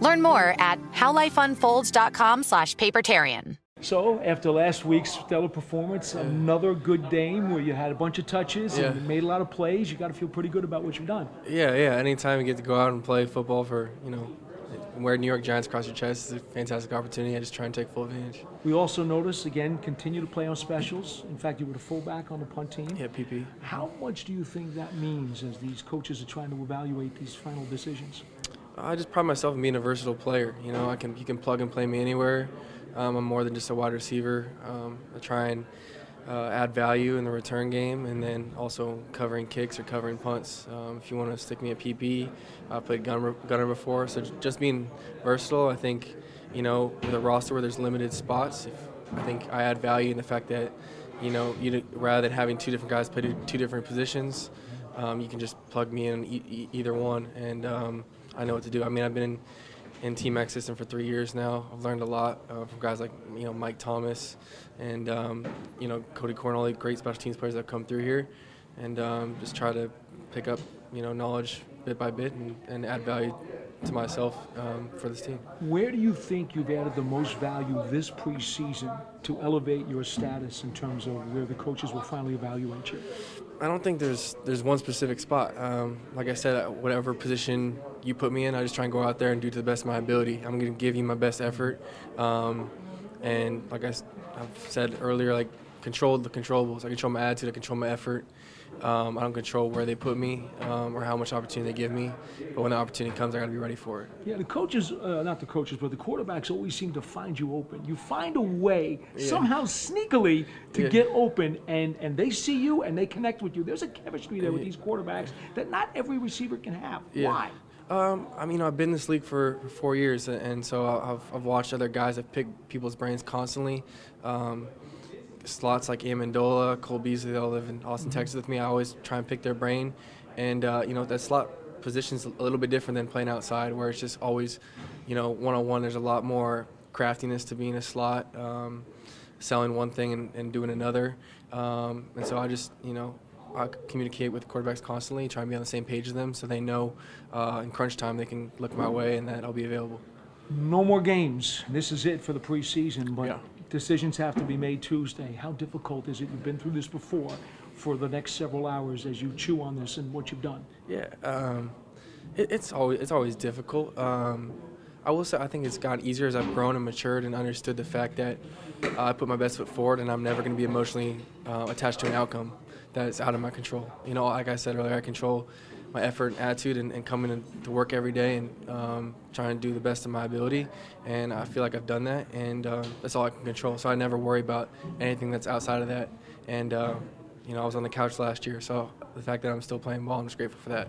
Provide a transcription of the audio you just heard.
Learn more at howlifeunfolds.com slash papertarian. So, after last week's stellar performance, another good game where you had a bunch of touches Yeah. and made a lot of plays, you got to feel pretty good about what you've done. Yeah, yeah. Anytime you get to go out and play football for, you know, wear New York Giants across your chest is a fantastic opportunity. I just try and take full advantage. We also noticed, again, continue to play on specials. In fact, you were the fullback on the punt team. Yeah, PP. How much do you think that means as these coaches are trying to evaluate these final decisions? I just pride myself in being a versatile player. You know, I can you can plug and play me anywhere. Um, I'm more than just a wide receiver. Um, I try and uh, add value in the return game, and then also covering kicks or covering punts. Um, if you want to stick me at PP, I played gunner, gunner before, so just being versatile. I think, you know, with a roster where there's limited spots, if, I think I add value in the fact that, you know, you rather than having two different guys play two- different positions, um, you can just plug me in e- either one, and um, I know what to do. I mean, I've been in, in T-Mac's system for three years now. I've learned a lot uh, from guys like you know Mike Thomas and um, you know Cody Cornell, great special teams players that have come through here, and um, just try to pick up you know knowledge bit by bit and, and add value to myself um, for this team. Where do you think you've added the most value this preseason to elevate your status in terms of where the coaches will finally evaluate you? I don't think there's there's one specific spot. Um, like I said, whatever position you put me in, I just try and go out there and do to the best of my ability. I'm going to give you my best effort, um, and like I, have said earlier, like control the controllables. I control my attitude. I control my effort. Um, I don't control where they put me um, or how much opportunity they give me. But when the opportunity comes, I got to be ready for it. Yeah, the coaches, uh, not the coaches, but the quarterbacks always seem to find you open. You find a way, somehow sneakily, to Yeah. get open, and, and they see you and they connect with you. There's a chemistry there with these quarterbacks that not every receiver can have. Yeah. Why? Um, I mean, I've been in this league for for four years, and so I've, I've watched other guys I've picked people's brains constantly. Um, slots like Amendola, Cole Beasley, they all live in Austin, Texas with me. I always try and pick their brain, and uh, you know that slot position's a little bit different than playing outside, where it's just always, you know, one on one. There's a lot more craftiness to being a slot, um, selling one thing and, and doing another, um, and so I just, you know, I communicate with quarterbacks constantly, try and be on the same page as them, so they know uh, in crunch time they can look my way and that I'll be available. No more games. This is it for the preseason, but Yeah. Decisions have to be made Tuesday. How difficult is it? You've been through this before for the next several hours as you chew on this and what you've done. Yeah, um, it, it's always it's always difficult. Um, I will say I think it's gotten easier as I've grown and matured and understood the fact that uh, I put my best foot forward and I'm never going to be emotionally uh, attached to an outcome that's out of my control. You know, like I said earlier, I control my effort and attitude and, and coming to work every day and um, trying to do the best of my ability. And I feel like I've done that, and uh, that's all I can control. So I never worry about anything that's outside of that. And uh, you know, I was on the couch last year, so the fact that I'm still playing ball, I'm just grateful for that.